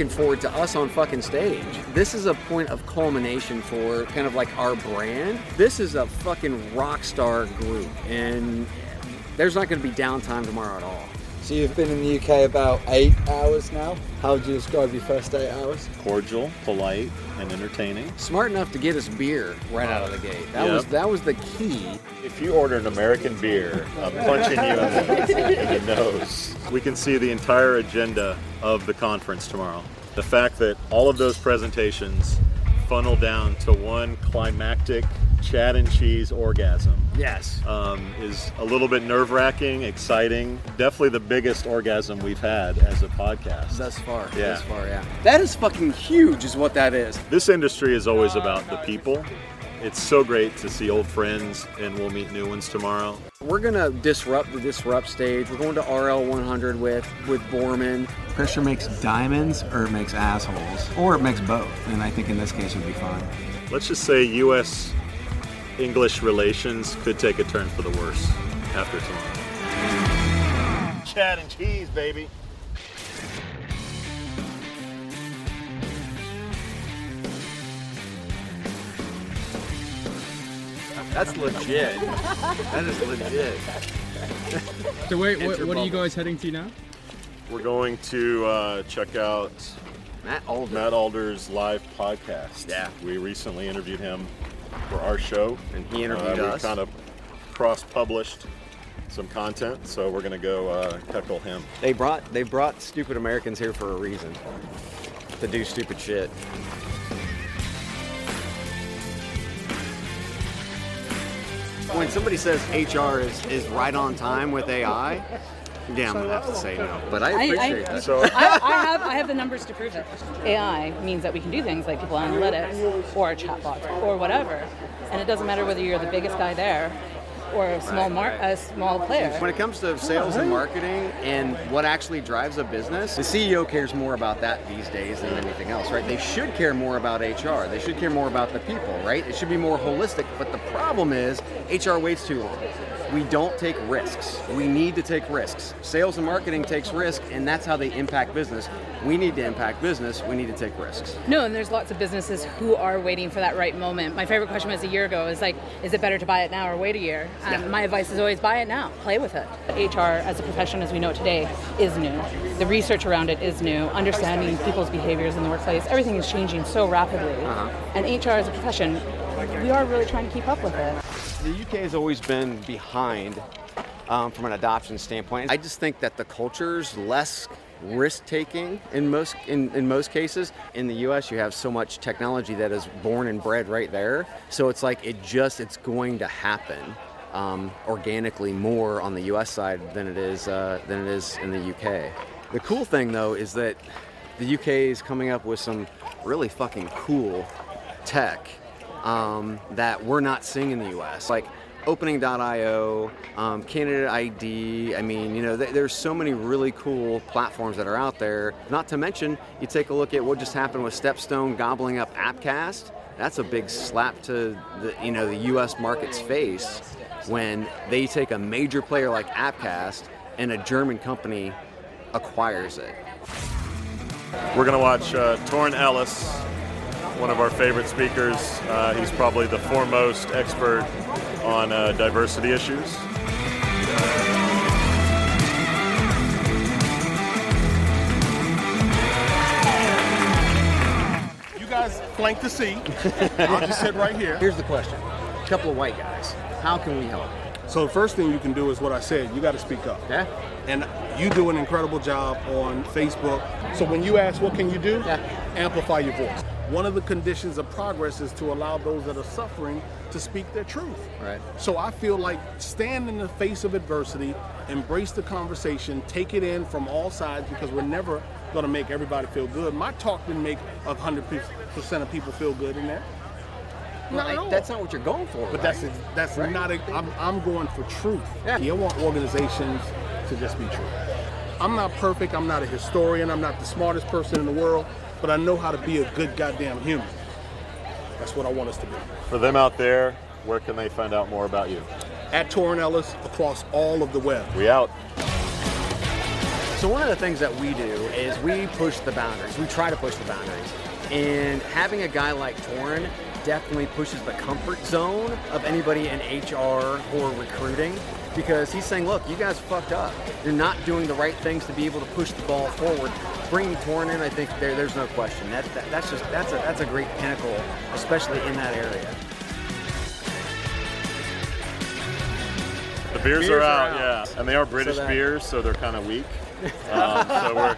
Looking forward to us on fucking stage. This is a point of culmination for kind of like our brand. This is a fucking rock star group, and there's not going to be downtime tomorrow at all. So you've been in the UK about eight hours now. How would you describe your first eight hours? Cordial, polite, and entertaining. Smart enough to get us beer right out of the gate. That Yep. was that was the key. If you order an American beer, I'm punching you in the, in the nose. We can see the entire agenda of the conference tomorrow. The fact that all of those presentations funnel down to one climactic Chad and cheese orgasm Yes. um, is a little bit nerve wracking, exciting. Definitely the biggest orgasm we've had as a podcast. Thus far. Yeah. Thus far, yeah. That is fucking huge, is what that is. This industry is always about the people. It's so great to see old friends, and we'll meet new ones tomorrow. We're gonna disrupt the disrupt stage. We're going to RL 100 with with Borman. Pressure makes diamonds or it makes assholes, or it makes both. And I think in this case it would be fine. Let's just say U.S. English relations could take a turn for the worse after tomorrow. Chad and cheese, baby. That's legit. that is legit. So wait, what, what are you guys heading to now? We're going to uh, check out Matt Alder. Matt Alder's live podcast. Yeah. We recently interviewed him for our show. And he interviewed uh, us. We kind of cross-published some content, so we're going to go uh, heckle him. They brought they brought stupid Americans here for a reason. To do stupid shit. When somebody says HR is, is right on time with AI, yeah, I'm gonna have to say no. But I I- I- appreciate that. So I, I have I have the numbers to prove it. AI means that we can do things like people analytics or chatbots or whatever, and it doesn't matter whether you're the biggest guy there or a small mar- a small player. When it comes to sales and marketing and what actually drives a business, the CEO cares more about that these days than anything else, right? They should care more about HR. They should care more about the people, right? It should be more holistic. But the problem is HR waits too long. We don't take risks. We need to take risks. Sales and marketing takes risk, and that's how they impact business. We need to impact business. We need to take risks. No, and there's lots of businesses who are waiting for that right moment. My favorite question was a year ago is like, is it better to buy it now or wait a year? And Yeah. my advice is always buy it now, play with it. HR as a profession as we know it today is new. The research around it is new. Understanding people's behaviors in the workplace, everything is changing so rapidly. And HR as a profession, we are really trying to keep up with it. The UK has always been behind um, from an adoption standpoint. I just think that the culture's less risk taking in most in, in most cases. In the US you have so much technology that is born and bred right there. So it's like it just it's going to happen um, organically more on the US side than it is uh, than it is in the UK. The cool thing though is that the UK is coming up with some really fucking cool tech um, that we're not seeing in the US. Like opening.io, um, candidate ID. I mean, you know, th- there's so many really cool platforms that are out there. Not to mention, you take a look at what just happened with Stepstone gobbling up Appcast. That's a big slap to the, you know, the US market's face when they take a major player like Appcast and a German company acquires it. We're going to watch uh, Torin Ellis, one of our favorite speakers. Uh, he's probably the foremost expert on uh, diversity issues. You guys flank the seat. I'll just sit right here. Here's the question. A couple of white guys. How can we help? So the first thing you can do is what I said. You got to speak up. Yeah? And you do an incredible job on Facebook. So when you ask, what can you do? Yeah. Amplify your voice. One of the conditions of progress is to allow those that are suffering to speak their truth. Right. So I feel like stand in the face of adversity, embrace the conversation, take it in from all sides because we're never going to make everybody feel good. My talk didn't make 100% of people feel good in there. Not at Well, that's not what you're going for. But right? that's that's Right. not. A, I'm I'm going for truth. Yeah. I want organizations to just be true. I'm not perfect. I'm not a historian. I'm not the smartest person in the world. But I know how to be a good goddamn human. That's what I want us to be. For them out there, where can they find out more about you? At Torin Ellis across all of the web. We out. So one of the things that we do is we push the boundaries. We try to push the boundaries. And having a guy like Torin definitely pushes the comfort zone of anybody in HR or recruiting because he's saying, look, you guys fucked up. You're not doing the right things to be able to push the ball forward. Bringing Torin in, I think there, there's no question. That, that, that's just that's a that's a great pinnacle, especially in that area. The beers, Beers are, are out, out. yeah, and they are British that- beers, so they're kind of weak. um, so we're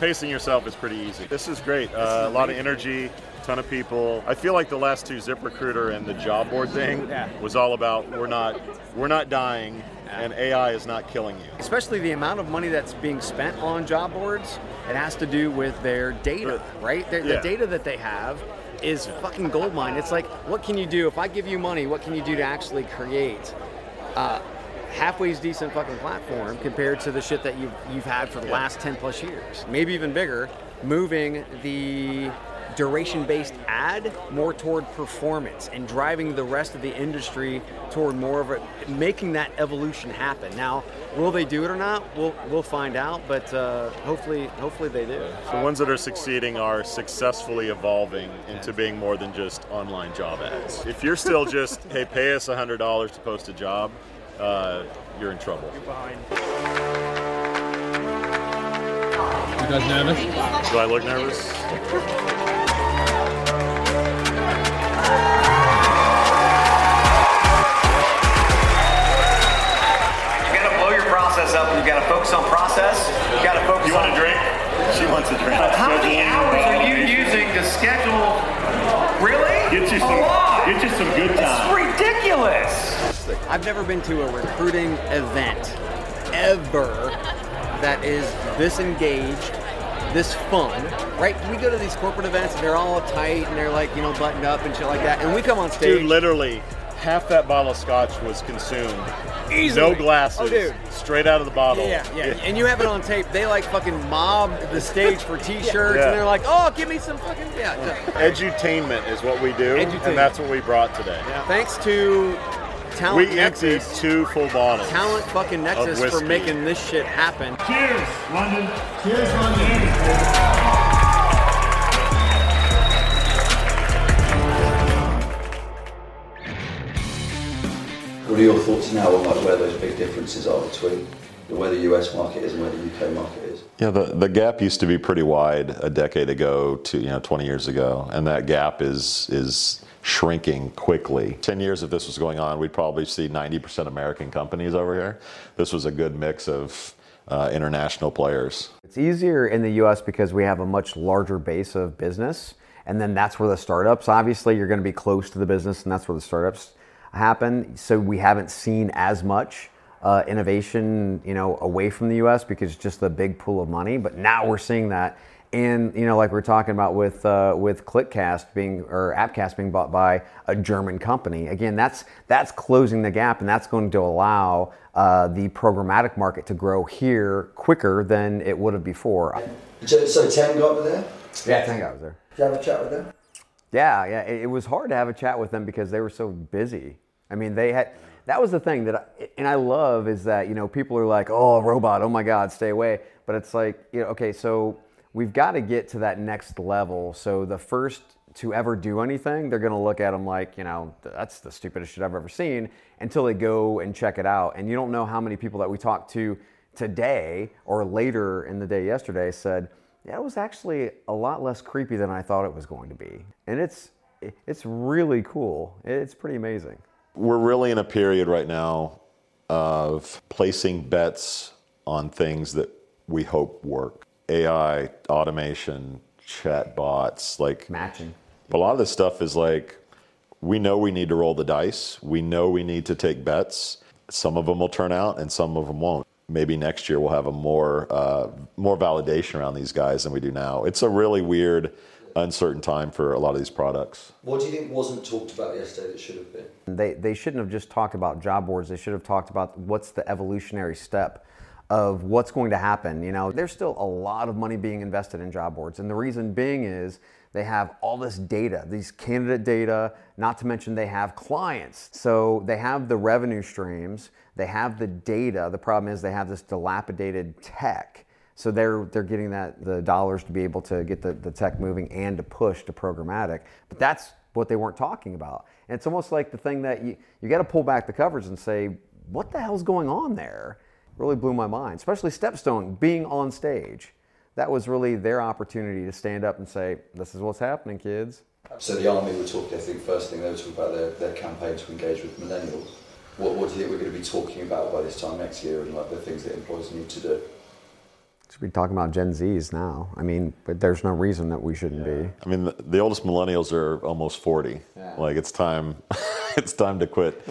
pacing yourself is pretty easy. This is great. Uh, a lot of energy, ton of people. I feel like the last two ZipRecruiter and the job board thing was all about we're not we're not dying, and AI is not killing you. especially the amount of money that's being spent on job boards, it has to do with their data, right? Their, Yeah. The data that they have is fucking gold mine. It's like, what can you do? If I give you money, what can you do to actually create uh, halfway's decent fucking platform compared to the shit that you've, you've had for the last 10 plus years? Maybe even bigger, moving the duration based ad more toward performance and driving the rest of the industry toward more of it, making that evolution happen. Now, will they do it or not? We'll we'll find out, but uh, hopefully hopefully they do. The ones that are succeeding are successfully evolving into being more than just online job ads. If you're still just, hey, pay us $100 to post a job, uh, you're in trouble. You guys nervous? Do I look nervous? You gotta blow your process up. You gotta focus on process. You gotta focus You want on a drink? She wants a drink. How many hours are you using to schedule? Really? Get you some- get you some good time. It's time. I've never been to a recruiting event ever that is this engaged, this fun, right? We go to these corporate events and they're all tight and they're like, you know, buttoned up and shit like that. And we come on stage. Dude, literally, half that bottle of scotch was consumed. Easily. No glasses. Oh, dude. Straight out of the bottle. Yeah, yeah, And you have it on tape. They like fucking mob the stage for t-shirts Yeah. and they're like, oh, give me some fucking, yeah. Edutainment is what we do, Edutainment. and that's what we brought today. Thanks to We Talent emptied two full bottles. Talent fucking Nexus for making this shit happen. Cheers, London. Cheers, London. What are your thoughts now on like where those big differences are between where the US market is and where the UK market is? Yeah, the, the gap used to be pretty wide a decade ago to you know 20 years ago, and that gap is is shrinking quickly. 10 years if this was going on, we'd probably see 90% American companies over here. This was a good mix of uh, international players. It's easier in the US because we have a much larger base of business. And then that's where the startups, obviously, you're going to be close to the business, and that's where the startups happen. So we haven't seen as much uh, innovation, you know, away from the US because it's just the big pool of money. But now we're seeing that. And you know, like we're talking about with uh, with ClickCast being or AppCast being bought by a German company. Again, that's that's closing the gap, and that's going to allow uh, the programmatic market to grow here quicker than it would have before. So, so Tengai over there. Yeah, I got there. Did you have a chat with them? Yeah, yeah. It, it was hard to have a chat with them because they were so busy. I mean, they had. That was the thing that, I, and I love is that you know people are like, oh, robot, oh my God, stay away. But it's like, you know, okay, so we've got to get to that next level. So the first to ever do anything, they're going to look at them like, you know, that's the stupidest shit I've ever seen until they go and check it out. And you don't know how many people that we talked to today or later in the day yesterday said, yeah, it was actually a lot less creepy than I thought it was going to be. And it's it's really cool. It's pretty amazing. We're really in a period right now of placing bets on things that we hope work. AI, automation, chat bots, like Matching. a lot of this stuff is like we know we need to roll the dice. We know we need to take bets. Some of them will turn out and some of them won't. Maybe next year we'll have a more uh, more validation around these guys than we do now. It's a really weird, uncertain time for a lot of these products. What do you think wasn't talked about yesterday that should have been? They, they shouldn't have just talked about job boards. They should have talked about what's the evolutionary step of what's going to happen. You know, there's still a lot of money being invested in job boards. And the reason being is they have all this data, these candidate data, not to mention they have clients. So they have the revenue streams They have the data. The problem is they have this dilapidated tech. So they're they're getting that the dollars to be able to get the, the tech moving and to push to programmatic. But that's what they weren't talking about. And it's almost like the thing that you, you got to pull back the covers and say, what the hell's going on there? Really blew my mind, especially Stepstone being on stage. That was really their opportunity to stand up and say, this is what's happening, kids. So the army were talking, I think, first thing they were talking about their, their campaign to engage with millennials. What, what do you think we're going to be talking about by this time next year and like the things that employers need to do? Should be talking about Gen Zs now. I mean, but there's no reason that we shouldn't yeah. be. I mean, the, the, oldest millennials are almost 40. Yeah. Like it's time, it's time to quit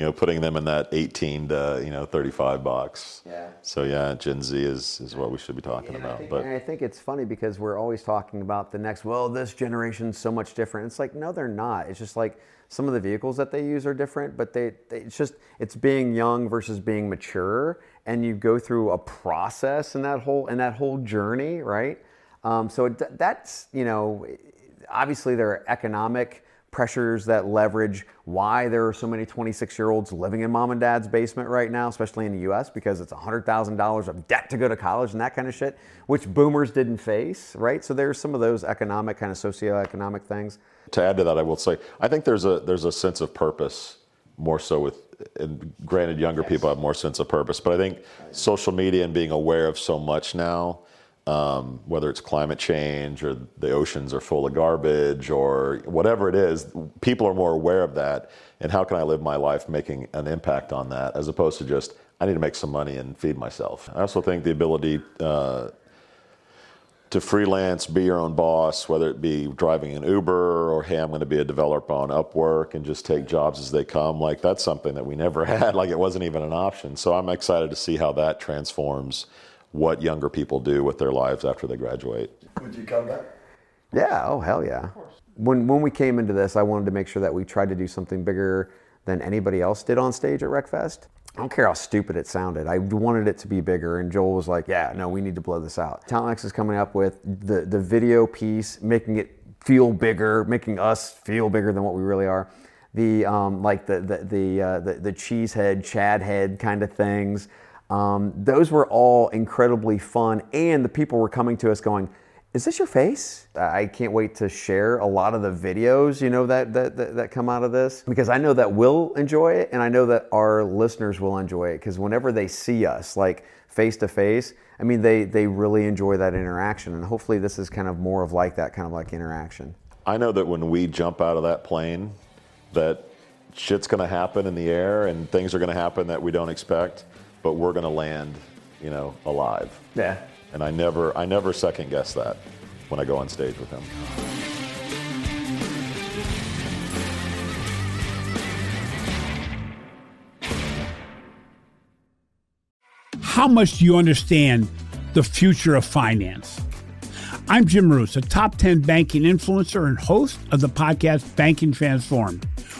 you know, putting them in that 18 to you know 35 box. Yeah. So yeah, Gen Z is is what we should be talking yeah, about. I think, but I think it's funny because we're always talking about the next. Well, this generation's so much different. It's like no, they're not. It's just like some of the vehicles that they use are different, but they, they it's just it's being young versus being mature, and you go through a process in that whole in that whole journey, right? Um, so it, that's you know, obviously there are economic pressures that leverage why there are so many 26 year olds living in mom and dad's basement right now, especially in the US, because it's $100,000 of debt to go to college and that kind of shit, which boomers didn't face, right? So there's some of those economic, kind of socioeconomic things. To add to that, I will say, I think there's a, there's a sense of purpose more so with, and granted, younger yes. people have more sense of purpose, but I think social media and being aware of so much now um, whether it's climate change or the oceans are full of garbage or whatever it is, people are more aware of that. And how can I live my life making an impact on that as opposed to just, I need to make some money and feed myself. I also think the ability uh, to freelance, be your own boss, whether it be driving an Uber or, hey, I'm going to be a developer on Upwork and just take jobs as they come, like that's something that we never had. Like it wasn't even an option. So I'm excited to see how that transforms what younger people do with their lives after they graduate. Would you come back? Yeah, oh hell yeah. When when we came into this, I wanted to make sure that we tried to do something bigger than anybody else did on stage at RecFest. I don't care how stupid it sounded. I wanted it to be bigger, and Joel was like, "Yeah, no, we need to blow this out." TalentX is coming up with the the video piece, making it feel bigger, making us feel bigger than what we really are. The um, like the the the, uh, the the cheese head, Chad head kind of things. Um, those were all incredibly fun, and the people were coming to us going, "Is this your face?" I can't wait to share a lot of the videos, you know, that that that, that come out of this because I know that we'll enjoy it, and I know that our listeners will enjoy it because whenever they see us, like face to face, I mean, they they really enjoy that interaction, and hopefully, this is kind of more of like that kind of like interaction. I know that when we jump out of that plane, that shit's going to happen in the air, and things are going to happen that we don't expect but we're going to land, you know, alive. Yeah. And I never, I never second guess that when I go on stage with him. How much do you understand the future of finance? I'm Jim Marous, a top 10 banking influencer and host of the podcast Banking Transformed